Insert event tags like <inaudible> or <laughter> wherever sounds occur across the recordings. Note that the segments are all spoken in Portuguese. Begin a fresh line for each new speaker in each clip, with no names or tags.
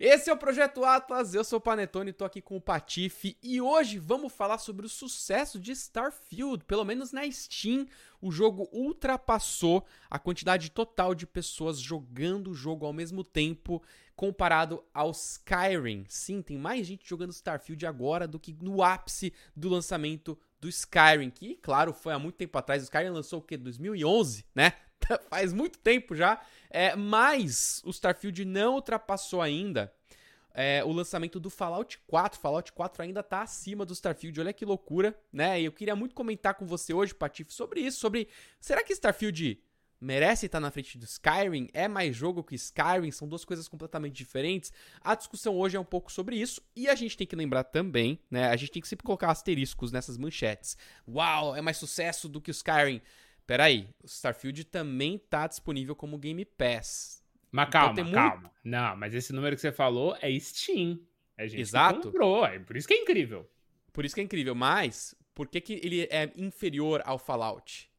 Esse é o Projeto Atlas, eu sou o Panetone, tô aqui com o Patife e hoje vamos falar sobre o sucesso de Starfield. Pelo menos na Steam, o jogo ultrapassou a quantidade total de pessoas jogando o jogo ao mesmo tempo comparado ao Skyrim. Sim, tem mais gente jogando Starfield agora do que no ápice do lançamento do Skyrim, que, claro, foi há muito tempo atrás. O Skyrim lançou o quê? 2011, né? <laughs> faz muito tempo já. É, mas o Starfield não ultrapassou ainda é, o lançamento do Fallout 4. Fallout 4 ainda tá acima do Starfield. Olha que loucura, né? E eu queria muito comentar com você hoje, Patife, sobre isso, sobre será que Starfield merece estar na frente do Skyrim? É mais jogo que Skyrim? São duas coisas completamente diferentes. A discussão hoje é um pouco sobre isso e a gente tem que lembrar também, né? A gente tem que sempre colocar asteriscos nessas manchetes. Uau, é mais sucesso do que o Skyrim. Peraí, o Starfield também tá disponível como Game Pass.
Mas então calma, muito... calma. Não, mas esse número que você falou é Steam. É gente
Exato.
comprou, é por isso que é incrível.
Por isso que é incrível, mas por que, que ele é inferior ao Fallout?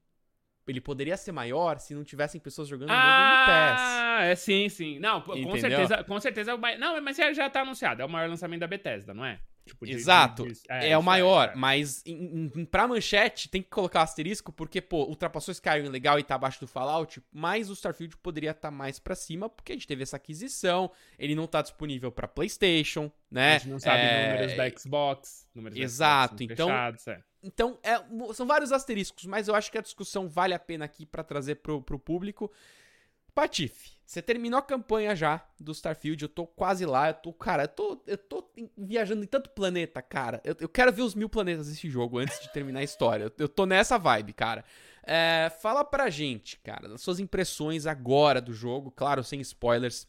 Ele poderia ser maior se não tivessem pessoas jogando ah, no Game Pass.
Ah, é sim, sim. Não, Entendeu? com certeza, com certeza é. Não, mas já tá anunciado, é o maior lançamento da Bethesda, não é?
Tipo, de, Exato. De, de, é, é, o maior, é, é. mas em, em, pra manchete tem que colocar asterisco, porque, pô, ultrapassou Skyrim legal e tá abaixo do Fallout, mas o Starfield poderia estar tá mais pra cima, porque a gente teve essa aquisição, ele não tá disponível pra PlayStation, né?
A gente não sabe é... números da Xbox, números
Exato, da Xbox então. Fechados, é. Então, é, são vários asteriscos, mas eu acho que a discussão vale a pena aqui para trazer pro, pro público. Patife, você terminou a campanha já do Starfield, eu tô quase lá, eu tô, cara, eu tô, eu tô viajando em tanto planeta, cara. Eu, eu quero ver os mil planetas desse jogo antes de terminar a história. Eu, eu tô nessa vibe, cara. É, fala pra gente, cara, das suas impressões agora do jogo, claro, sem spoilers.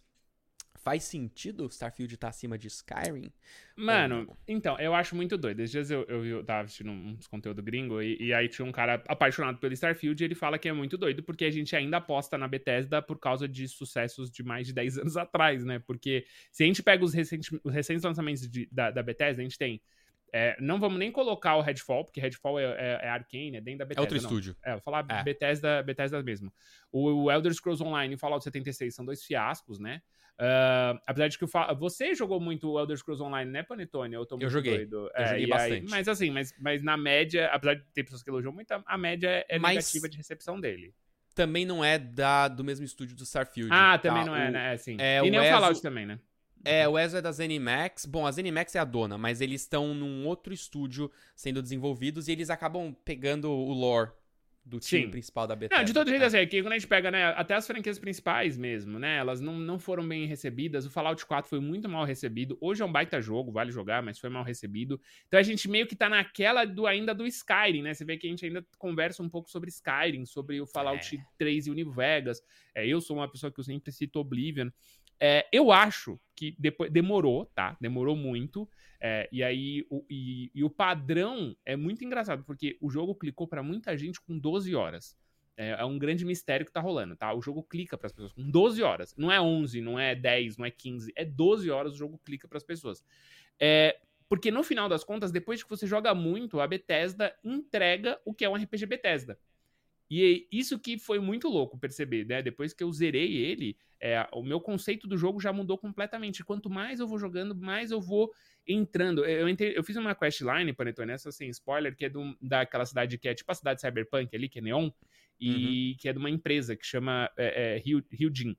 Faz sentido Starfield estar tá acima de Skyrim?
Mano, então, eu acho muito doido. Esses dias eu, eu, eu tava assistindo uns conteúdo gringo e, e, aí tinha um cara apaixonado pelo Starfield e ele fala que é muito doido porque a gente ainda aposta na Bethesda por causa de sucessos de mais de 10 <laughs> anos atrás, né? Porque se a gente pega os recentes, os recentes lançamentos de, da, da Bethesda, a gente tem é, não vamos nem colocar o Redfall, porque Redfall é, é, é Arcane, é dentro da Bethesda.
É outro não. estúdio.
É, vou falar é. Bethesda, Bethesda mesmo. O, o Elder Scrolls Online e Fallout 76 são dois fiascos, né? Uh, apesar de que fa... você jogou muito Elder Scrolls Online, né, Panetone?
Eu, eu joguei.
Doido.
Eu é, joguei bastante. Aí...
mas assim, mas, mas na média, apesar de ter pessoas que elogiam muito, a média é mas... negativa de recepção dele.
Também não é da, do mesmo estúdio do Starfield.
Ah, tá? também não é, o... né? É, sim. É, e nem o Fallout também, né?
É, o Ezio é da ZeniMax. Bom, a ZeniMax é a dona, mas eles estão num outro estúdio sendo desenvolvidos e eles acabam pegando o lore do time Sim. principal da Bethesda.
Não, de todo jeito, assim, aqui quando a gente pega, né, até as franquias principais mesmo, né, elas não, não foram bem recebidas, o Fallout 4 foi muito mal recebido, hoje é um baita jogo, vale jogar, mas foi mal recebido, então a gente meio que tá naquela do ainda do Skyrim, né, você vê que a gente ainda conversa um pouco sobre Skyrim, sobre o Fallout é. 3 e o New Vegas, é, eu sou uma pessoa que eu sempre cito Oblivion, é, eu acho que depois demorou, tá? Demorou muito. É, e aí o, e, e, o padrão é muito engraçado, porque o jogo clicou para muita gente com 12 horas. É, é, um grande mistério que tá rolando, tá? O jogo clica para as pessoas com 12 horas. Não é 11, não é 10, não é 15, é 12 horas o jogo clica para as pessoas. É, porque no final das contas, depois que você joga muito, a Bethesda entrega o que é um RPG Bethesda. E isso que foi muito louco perceber, né? Depois que eu zerei ele, é, o meu conceito do jogo já mudou completamente. Quanto mais eu vou jogando, mais eu vou entrando. Eu, entrei, eu fiz uma questline, Panetone, essa sem spoiler, que é do, daquela cidade que é tipo a cidade cyberpunk ali, que é Neon, e uhum. que é de uma empresa que chama é, é, Rio, Rio Jin.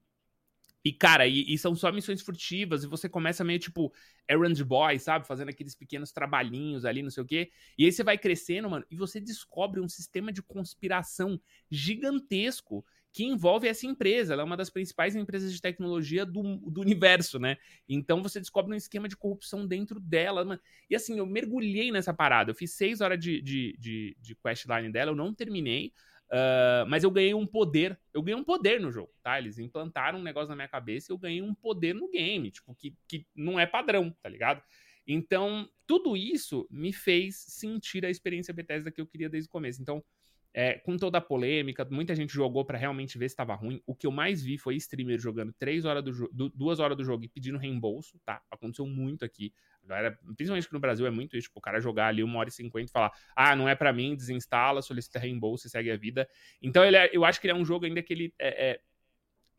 E, cara, e, e, são só missões furtivas, e você começa meio tipo errand boy, sabe? Fazendo aqueles pequenos trabalhinhos ali, não sei o quê. E aí você vai crescendo, mano, e você descobre um sistema de conspiração gigantesco que envolve essa empresa. Ela é uma das principais empresas de tecnologia do, do universo, né? Então você descobre um esquema de corrupção dentro dela. Mano. E assim, eu mergulhei nessa parada. Eu fiz seis horas de, de, de, de questline dela, eu não terminei. Uh, mas eu ganhei um poder. Eu ganhei um poder no jogo, tá? Eles implantaram um negócio na minha cabeça e eu ganhei um poder no game, tipo, que, que não é padrão, tá ligado? Então, tudo isso me fez sentir a experiência Bethesda que eu queria desde o começo. Então, é, com toda a polêmica, muita gente jogou para realmente ver se estava ruim. O que eu mais vi foi streamer jogando 3 horas do, do 2 horas do jogo e pedindo reembolso, tá? Aconteceu muito aqui. Galera, principalmente que no Brasil é muito isso, tipo, o cara jogar ali uma hora e cinquenta e falar, ah, não é para mim, desinstala, solicita reembolso e segue a vida. Então ele é, eu acho que ele é um jogo ainda que ele é, é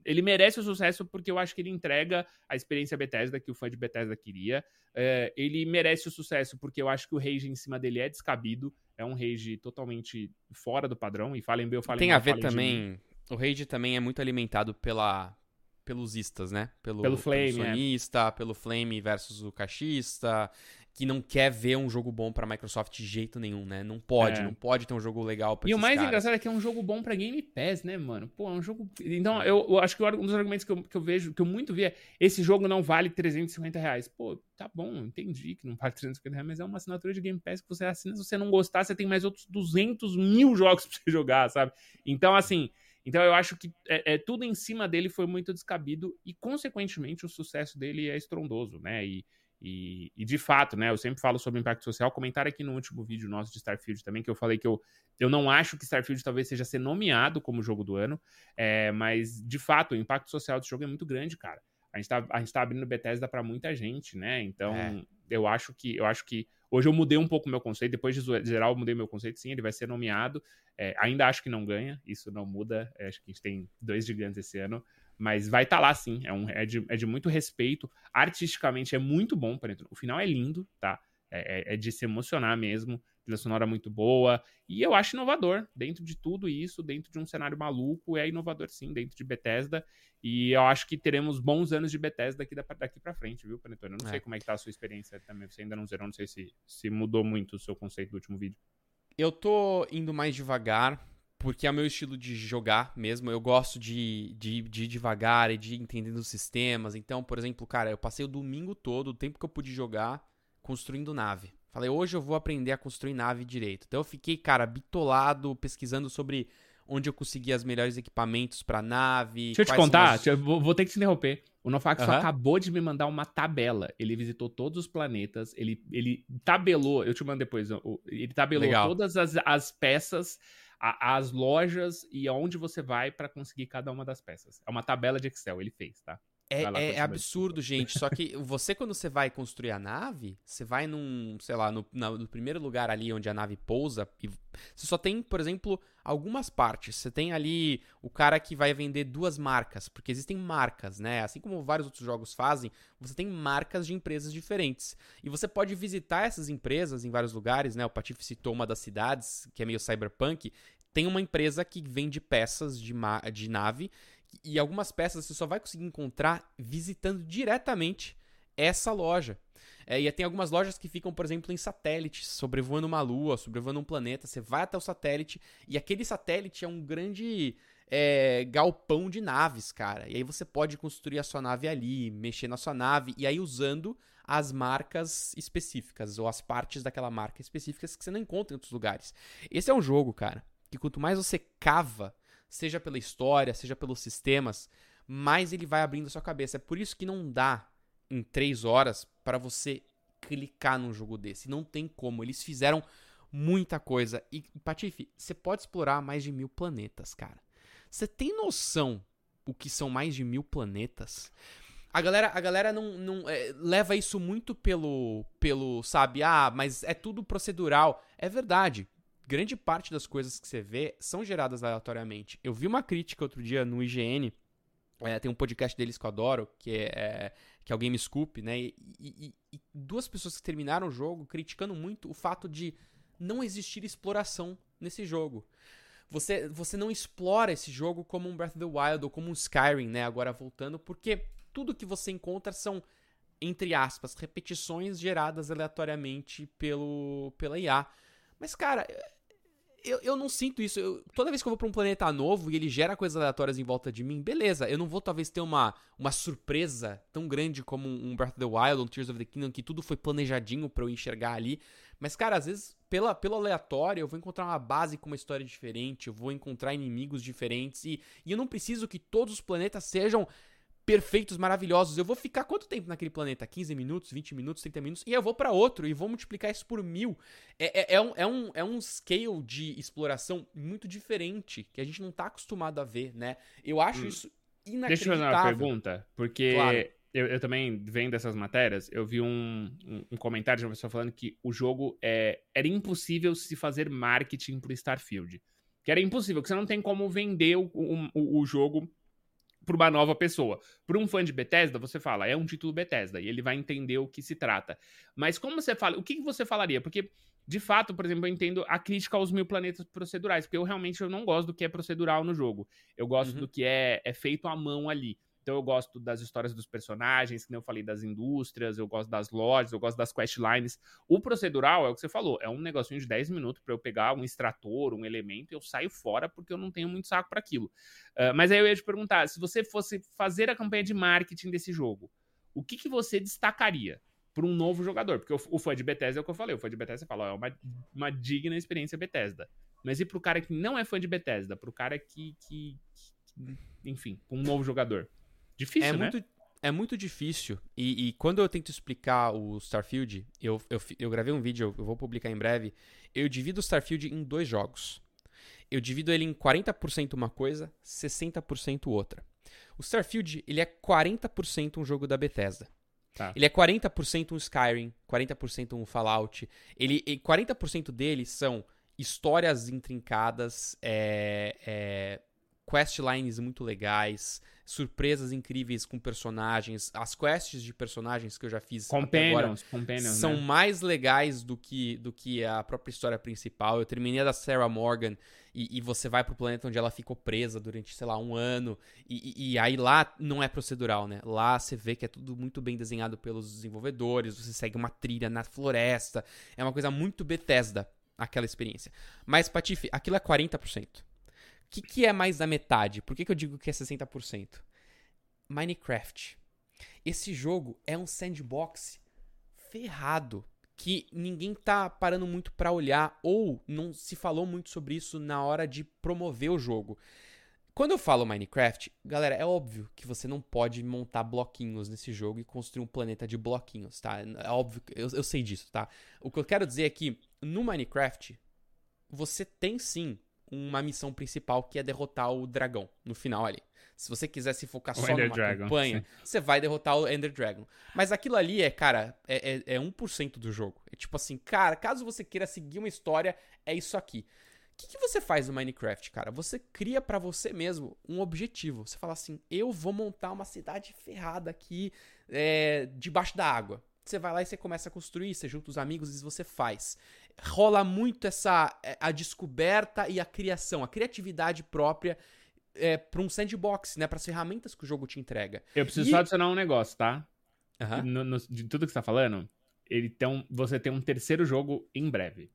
ele merece o sucesso porque eu acho que ele entrega a experiência Bethesda que o fã de Bethesda queria. É, ele merece o sucesso porque eu acho que o rage em cima dele é descabido. É um rage totalmente fora do padrão. E falem bem, eu falem
Tem
mal,
a ver também. O rage também é muito alimentado pela pelos istas, né? Pelo,
Pelo Flame, é.
sonista, pelo Flame versus o cachista, que não quer ver um jogo bom pra Microsoft de jeito nenhum, né? Não pode,
É.
não pode ter um jogo legal pra
E o mais
caras.
engraçado é que é um jogo bom pra Game Pass, né, mano? Pô, é um jogo. Então, eu, eu acho que um dos argumentos que eu, que eu vejo, que eu muito vi é: esse jogo não vale 350 reais. Pô, tá bom, entendi que não vale 350 reais, mas é uma assinatura de Game Pass que você assina. Se você não gostar, você tem mais outros 200 mil jogos <laughs> pra você jogar, sabe? Então, assim. Então eu acho que é, é, tudo em cima dele foi muito descabido e, consequentemente, o sucesso dele é estrondoso, né? E, e, e, de fato, né? Eu sempre falo sobre impacto social. Comentaram aqui no último vídeo nosso de Starfield também, que eu falei que eu, eu não acho que Starfield talvez seja ser nomeado como jogo do ano, é, mas de fato o impacto social desse jogo é muito grande, cara. A gente tá, a gente tá abrindo Bethesda para muita gente, né? Então
É.
eu acho que eu acho que hoje eu mudei um pouco meu conceito. Depois de geral, eu mudei meu conceito. Sim, ele vai ser nomeado. É, ainda acho que não ganha, isso não muda. É, acho que a gente tem dois gigantes esse ano. Mas vai estar lá sim. É, um, é, de, é de muito respeito. Artisticamente é muito bom. por exemplo. O final é lindo, tá? É, é- é de se emocionar mesmo. Trilha sonora muito boa. E eu acho inovador. Dentro de tudo isso, dentro de um cenário maluco, é inovador sim, dentro de Bethesda. E eu acho que teremos bons anos de Bethesda daqui, da, daqui pra frente, viu, Panetone? Eu não
É.
sei como é que tá a sua experiência também. Você ainda não zerou, não sei se, se mudou muito o seu conceito do último vídeo.
Eu tô indo mais devagar, porque é o meu estilo de jogar mesmo. Eu gosto de, de, de ir devagar e de ir entendendo os sistemas. Então, por exemplo, cara, eu passei o domingo todo, o tempo que eu pude jogar, construindo nave. Falei, hoje eu vou aprender a construir nave direito. Então eu fiquei, cara, bitolado, pesquisando sobre onde eu conseguia os melhores equipamentos pra nave.
Deixa eu te contar,
as-
eu- vou, vou ter que te interromper. O Nofax
Aham.
acabou de me mandar uma tabela. Ele visitou todos os planetas, ele, ele tabelou, eu te mando depois, ele tabelou
Legal.
todas as, as peças, a- as lojas e aonde você vai pra conseguir cada uma das peças. É uma tabela de Excel, ele fez, tá?
É,
lá,
é absurdo, gente. Só que você, quando você vai construir a nave, você vai num, sei lá, no, na- no primeiro lugar ali onde a nave pousa, e você só tem, por exemplo, algumas partes. Você tem ali o cara que vai vender duas marcas, porque existem marcas, né? Assim como vários outros jogos fazem, você tem marcas de empresas diferentes. E você pode visitar essas empresas em vários lugares, né? O Patife citou uma das cidades, que é meio cyberpunk. Tem uma empresa que vende peças de, de nave e algumas peças você só vai conseguir encontrar visitando diretamente essa loja. É, e tem algumas lojas que ficam, por exemplo, em satélites, sobrevoando uma lua, sobrevoando um planeta. Você vai até o satélite e aquele satélite é um grande é, galpão de naves, cara. E aí você pode construir a sua nave ali, mexer na sua nave e aí usando as marcas específicas ou as partes daquela marca específicas que você não encontra em outros lugares. Esse é um jogo, cara, que quanto mais você cava seja pela história, seja pelos sistemas, mais ele vai abrindo a sua cabeça. É por isso que não dá em três horas para você clicar num jogo desse. Não tem como. Eles fizeram muita coisa. E, Patife, você pode explorar mais de mil planetas, cara. Você tem noção o que são mais de mil planetas? A galera, a galera não, não é, leva isso muito pelo, pelo, sabe? Ah, mas é tudo procedural. É verdade grande parte das coisas que você vê são geradas aleatoriamente. Eu vi uma crítica outro dia no IGN, é, tem um podcast deles que eu adoro, que é, é, que é o Game Scoop, né? E, e, e, duas pessoas que terminaram o jogo criticando muito o fato de não existir exploração nesse jogo. Você, você não explora esse jogo como um Breath of the Wild ou como um Skyrim, né? Agora voltando, porque tudo que você encontra são, entre aspas, repetições geradas aleatoriamente pelo, pela IA. Mas, cara, eu, eu não sinto isso. Eu, toda vez que eu vou pra um planeta novo e ele gera coisas aleatórias em volta de mim, beleza. Eu não vou talvez ter uma, uma surpresa tão grande como um Breath of the Wild um Tears of the Kingdom, que tudo foi planejadinho para eu enxergar ali. Mas, cara, às vezes, pela, pelo aleatório, eu vou encontrar uma base com uma história diferente, eu vou encontrar inimigos diferentes, e, e eu não preciso que todos os planetas sejam perfeitos, maravilhosos. Eu vou ficar quanto tempo naquele planeta? 15 minutos, 20 minutos, 30 minutos? E eu vou para outro e vou multiplicar isso por mil. É, é, é, um, é, um, é um scale de exploração muito diferente que a gente não tá acostumado a ver, né? Eu acho
Hum.
isso inacreditável.
Deixa eu fazer uma pergunta, porque
Claro.
eu, eu também vendo essas matérias, eu vi um, um, um comentário de uma pessoa falando que o jogo é, era impossível se fazer marketing pro Starfield. Que era impossível, que você não tem como vender o, o, o jogo para uma nova pessoa. Para um fã de Bethesda, você fala, é um título Bethesda, e ele vai entender o que se trata. Mas como você fala, o que, você falaria? Porque, de fato, por exemplo, eu entendo a crítica aos mil planetas procedurais, porque eu realmente eu não gosto do que é procedural no jogo. Eu gosto uhum. do que é, é feito à mão ali. Então eu gosto das histórias dos personagens, que eu falei das indústrias, eu gosto das lojas, eu gosto das questlines. O procedural é o que você falou, é um negocinho de 10 minutos para eu pegar um extrator, um elemento, e eu saio fora porque eu não tenho muito saco para aquilo. Uh, mas aí eu ia te perguntar, se você fosse fazer a campanha de marketing desse jogo, o que, que você destacaria para um novo jogador? Porque o, o, fã de Bethesda é o que eu falei, o fã de Bethesda fala, é uma, uma digna experiência Bethesda. Mas e pro cara que não é fã de Bethesda, pro cara que, que, que enfim, um novo jogador? Difícil,
é
né?
Muito, é muito difícil. E, e, quando eu tento explicar o Starfield, eu, eu, eu gravei um vídeo, eu vou publicar em breve. Eu divido o Starfield em dois jogos. Eu divido ele em 40% uma coisa, 60% outra. O Starfield, ele é 40% um jogo da Bethesda. Tá. Ele é 40% um Skyrim, 40% um Fallout. Ele, 40% dele são histórias intrincadas, é, é, questlines muito legais, surpresas incríveis com personagens. As quests de personagens que eu já fiz
companions,
agora
companions,
são
né?
mais legais do que, do que a própria história principal. Eu terminei a da Sarah Morgan e, e, você vai pro planeta onde ela ficou presa durante, sei lá, um ano. E, e, e, aí lá não é procedural, né? Lá você vê que é tudo muito bem desenhado pelos desenvolvedores, você segue uma trilha na floresta. É uma coisa muito Bethesda, aquela experiência. Mas, Patife, aquilo é 40% que, que é mais da metade? Por que, que eu digo que é 60%? Minecraft. Esse jogo é um sandbox ferrado que ninguém tá parando muito para olhar ou não se falou muito sobre isso na hora de promover o jogo. Quando eu falo Minecraft, galera, é óbvio que você não pode montar bloquinhos nesse jogo e construir um planeta de bloquinhos, tá? É óbvio, eu, eu sei disso, tá? O que eu quero dizer é que no Minecraft você tem sim uma missão principal que é derrotar o dragão no final ali. Se você quiser se focar o só Ender numa Dragon, campanha, sim. você vai derrotar o Ender Dragon. Mas aquilo ali é, cara, é, é, é 1% do jogo. É tipo assim, cara, caso você queira seguir uma história, é isso aqui. O que, que você faz no Minecraft, cara? Você cria para você mesmo um objetivo. Você fala assim: eu vou montar uma cidade ferrada aqui é, debaixo da água. Você vai lá e você começa a construir, você junta os amigos e você faz rola muito essa é, a descoberta e a criação, a criatividade própria é, para um sandbox, né? Para as ferramentas que o jogo te entrega.
Eu preciso
e...
só adicionar um negócio, tá? Uhum. No, no, de tudo que você tá falando, ele tem um, você tem um terceiro jogo em breve.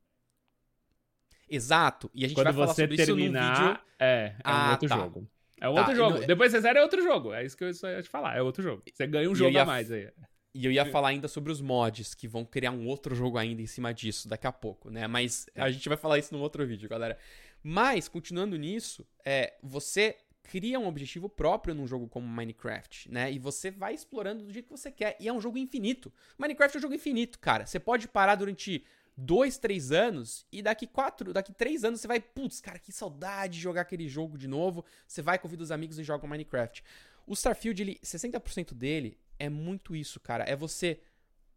Exato. E a gente Quando vai falar sobre terminar, isso no vídeo.
É, é ah, um outro tá. jogo. É um tá, outro jogo. Não... Depois você zera é outro jogo. É isso que eu ia te falar. É outro jogo. Você ganha um jogo ia... a mais aí.
E eu ia falar ainda sobre os mods, que vão criar um outro jogo ainda em cima disso daqui a pouco, né? Mas a gente vai falar isso num outro vídeo, galera. Mas, continuando nisso, é, você cria um objetivo próprio num jogo como Minecraft, né? E você vai explorando do jeito que você quer. E é um jogo infinito. Minecraft é um jogo infinito, cara. Você pode parar durante dois, três anos e daqui quatro, daqui três anos você vai, putz, cara, que saudade de jogar aquele jogo de novo. Você vai convida os amigos e joga Minecraft. O Starfield, ele, 60% dele é muito isso, cara. É você.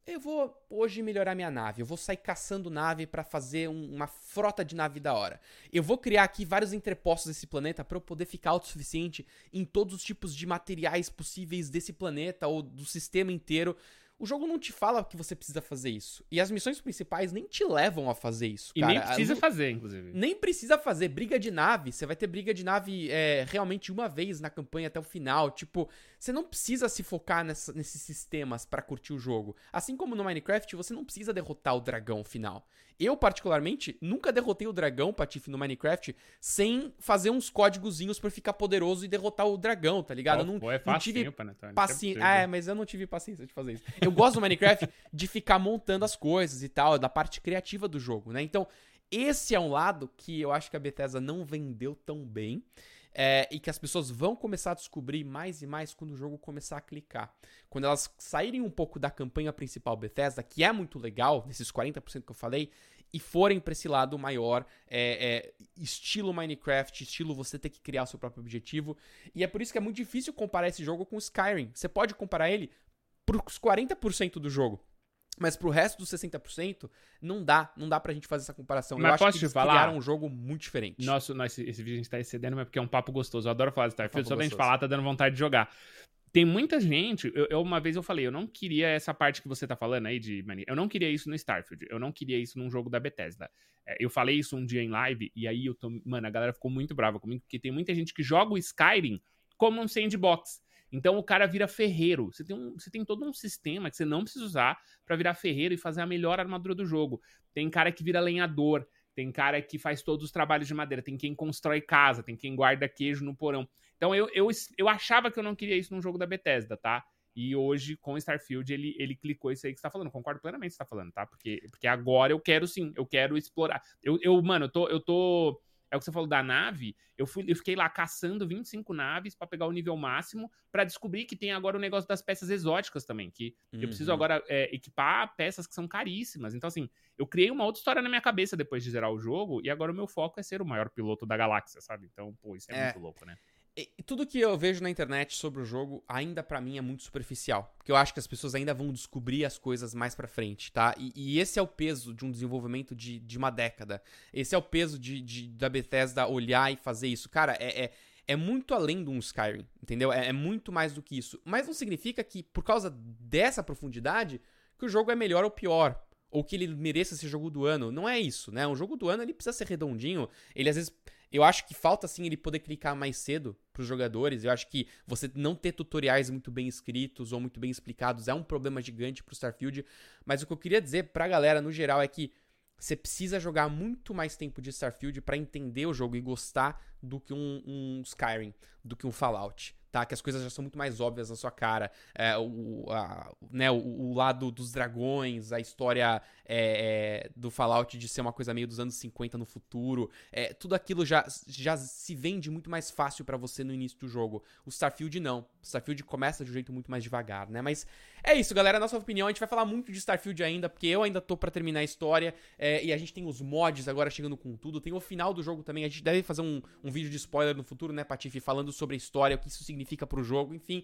Eu vou hoje melhorar minha nave. Eu vou sair caçando nave para fazer um, uma frota de nave da hora. Eu vou criar aqui vários entrepostos desse planeta para eu poder ficar autossuficiente em todos os tipos de materiais possíveis desse planeta ou do sistema inteiro o jogo não te fala que você precisa fazer isso. E as missões principais nem te levam a fazer isso.
E
cara.
nem precisa fazer, inclusive.
Nem precisa fazer. Briga de nave. Você vai ter briga de nave é, realmente uma vez na campanha até o final. Tipo, você não precisa se focar nessa, nesses sistemas para curtir o jogo. Assim como no Minecraft, você não precisa derrotar o dragão final. Eu, particularmente, nunca derrotei o dragão, Patife, no Minecraft, sem fazer uns códigozinhos para ficar poderoso e derrotar o dragão, tá ligado? Oh, eu não,
pô, é
não
tive
paciência. É, mas eu não tive paciência de fazer isso. Eu gosto do Minecraft <laughs> de ficar montando as coisas e tal, da parte criativa do jogo, né? Então, esse é um lado que eu acho que a Bethesda não vendeu tão bem. É, e que as pessoas vão começar a descobrir mais e mais quando o jogo começar a clicar. Quando elas saírem um pouco da campanha principal Bethesda, que é muito legal, nesses 40% que eu falei, e forem para esse lado maior, é, é, estilo Minecraft, estilo você ter que criar o seu próprio objetivo. E é por isso que é muito difícil comparar esse jogo com Skyrim. Você pode comparar ele para os 40% do jogo. Mas pro resto dos 60%, não dá, não dá pra gente fazer essa comparação.
Mas
eu acho
posso
que
te
eles
falar?
criaram um jogo muito diferente.
Nosso, nosso, esse vídeo a gente tá excedendo, mas porque é um papo gostoso. Eu adoro falar de Starfield, só da gente falar, tá dando vontade de jogar. Tem muita gente. Eu, eu- uma vez eu falei, eu não queria essa parte que você tá falando aí de mania. Eu não queria isso no Starfield. Eu não queria isso num jogo da Bethesda. É, eu falei isso um dia em live, e aí eu tô. Mano, a galera ficou muito brava comigo, porque tem muita gente que joga o Skyrim como um sandbox. Então o cara vira ferreiro. Você tem, um, você tem todo um sistema que você não precisa usar pra virar ferreiro e fazer a melhor armadura do jogo. Tem cara que vira lenhador. Tem cara que faz todos os trabalhos de madeira. Tem quem constrói casa. Tem quem guarda queijo no porão. Então eu, eu, eu achava que eu não queria isso num jogo da Bethesda, tá? E hoje, com Starfield, ele, ele clicou isso aí que você tá falando. Concordo plenamente que você tá falando, tá? Porque, porque agora eu quero sim, eu quero explorar. Eu, eu mano, eu tô, eu tô. É o que você falou da nave. Eu, fui, eu fiquei lá caçando 25 naves pra pegar o nível máximo pra descobrir que tem agora o negócio das peças exóticas também. Que eu preciso
Uhum.
agora é, equipar peças que são caríssimas. Então, assim, eu criei uma outra história na minha cabeça depois de zerar o jogo. E agora o meu foco é ser o maior piloto da galáxia, sabe? Então, pô, isso é,
É.
muito louco, né?
Tudo que eu vejo na internet sobre o jogo, ainda pra mim é muito superficial. Porque eu acho que as pessoas ainda vão descobrir as coisas mais pra frente, tá? E, e esse é o peso de um desenvolvimento de, de uma década. Esse é o peso de, de- da Bethesda olhar e fazer isso. Cara, é, é, é muito além de um Skyrim, entendeu? É, é muito mais do que isso. Mas não significa que, por causa dessa profundidade, que o jogo é melhor ou pior. Ou que ele mereça ser jogo do ano. Não é isso, né? Um jogo do ano ele precisa ser redondinho. Ele às vezes eu acho que falta assim ele poder clicar mais cedo pros jogadores. Eu acho que você não ter tutoriais muito bem escritos ou muito bem explicados é um problema gigante pro Starfield. Mas o que eu queria dizer pra galera no geral é que você precisa jogar muito mais tempo de Starfield pra entender o jogo e gostar do que um, um Skyrim, do que um Fallout. Tá, que as coisas já são muito mais óbvias na sua cara. É, o, a- né, o, o lado dos dragões, a história é, é, do Fallout de ser uma coisa meio dos anos 50 no futuro. É, tudo aquilo já, já se vende muito mais fácil pra você no início do jogo. O Starfield não. O Starfield começa de um jeito muito mais devagar, né? Mas é isso, galera. Nossa opinião. A gente vai falar muito de Starfield ainda, porque eu ainda tô pra terminar a história. é, e a gente tem os mods agora chegando com tudo. Tem o final do jogo também. A gente deve fazer um, um vídeo de spoiler no futuro, né, Patife? Falando sobre a história, o que isso significa pro jogo, enfim.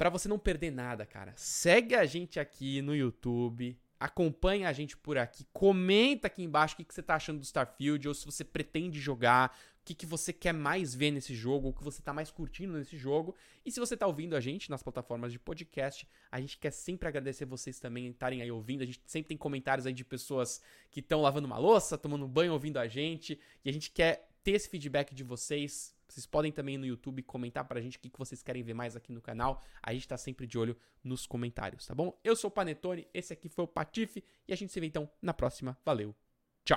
Pra você não perder nada, cara. Segue a gente aqui no YouTube. Acompanha a gente por aqui. Comenta aqui embaixo o que, que você tá achando do Starfield. Ou se você pretende jogar. O que, que você quer mais ver nesse jogo. O que você tá mais curtindo nesse jogo. E se você tá ouvindo a gente nas plataformas de podcast, a gente quer sempre agradecer vocês também estarem aí ouvindo. A gente sempre tem comentários aí de pessoas que estão lavando uma louça, tomando banho, ouvindo a gente. E a gente quer ter esse feedback de vocês. Vocês podem também no YouTube comentar pra gente o que vocês querem ver mais aqui no canal. A gente tá sempre de olho nos comentários, tá bom? Eu sou o Panetone, esse aqui foi o Patife e a gente se vê então na próxima. Valeu!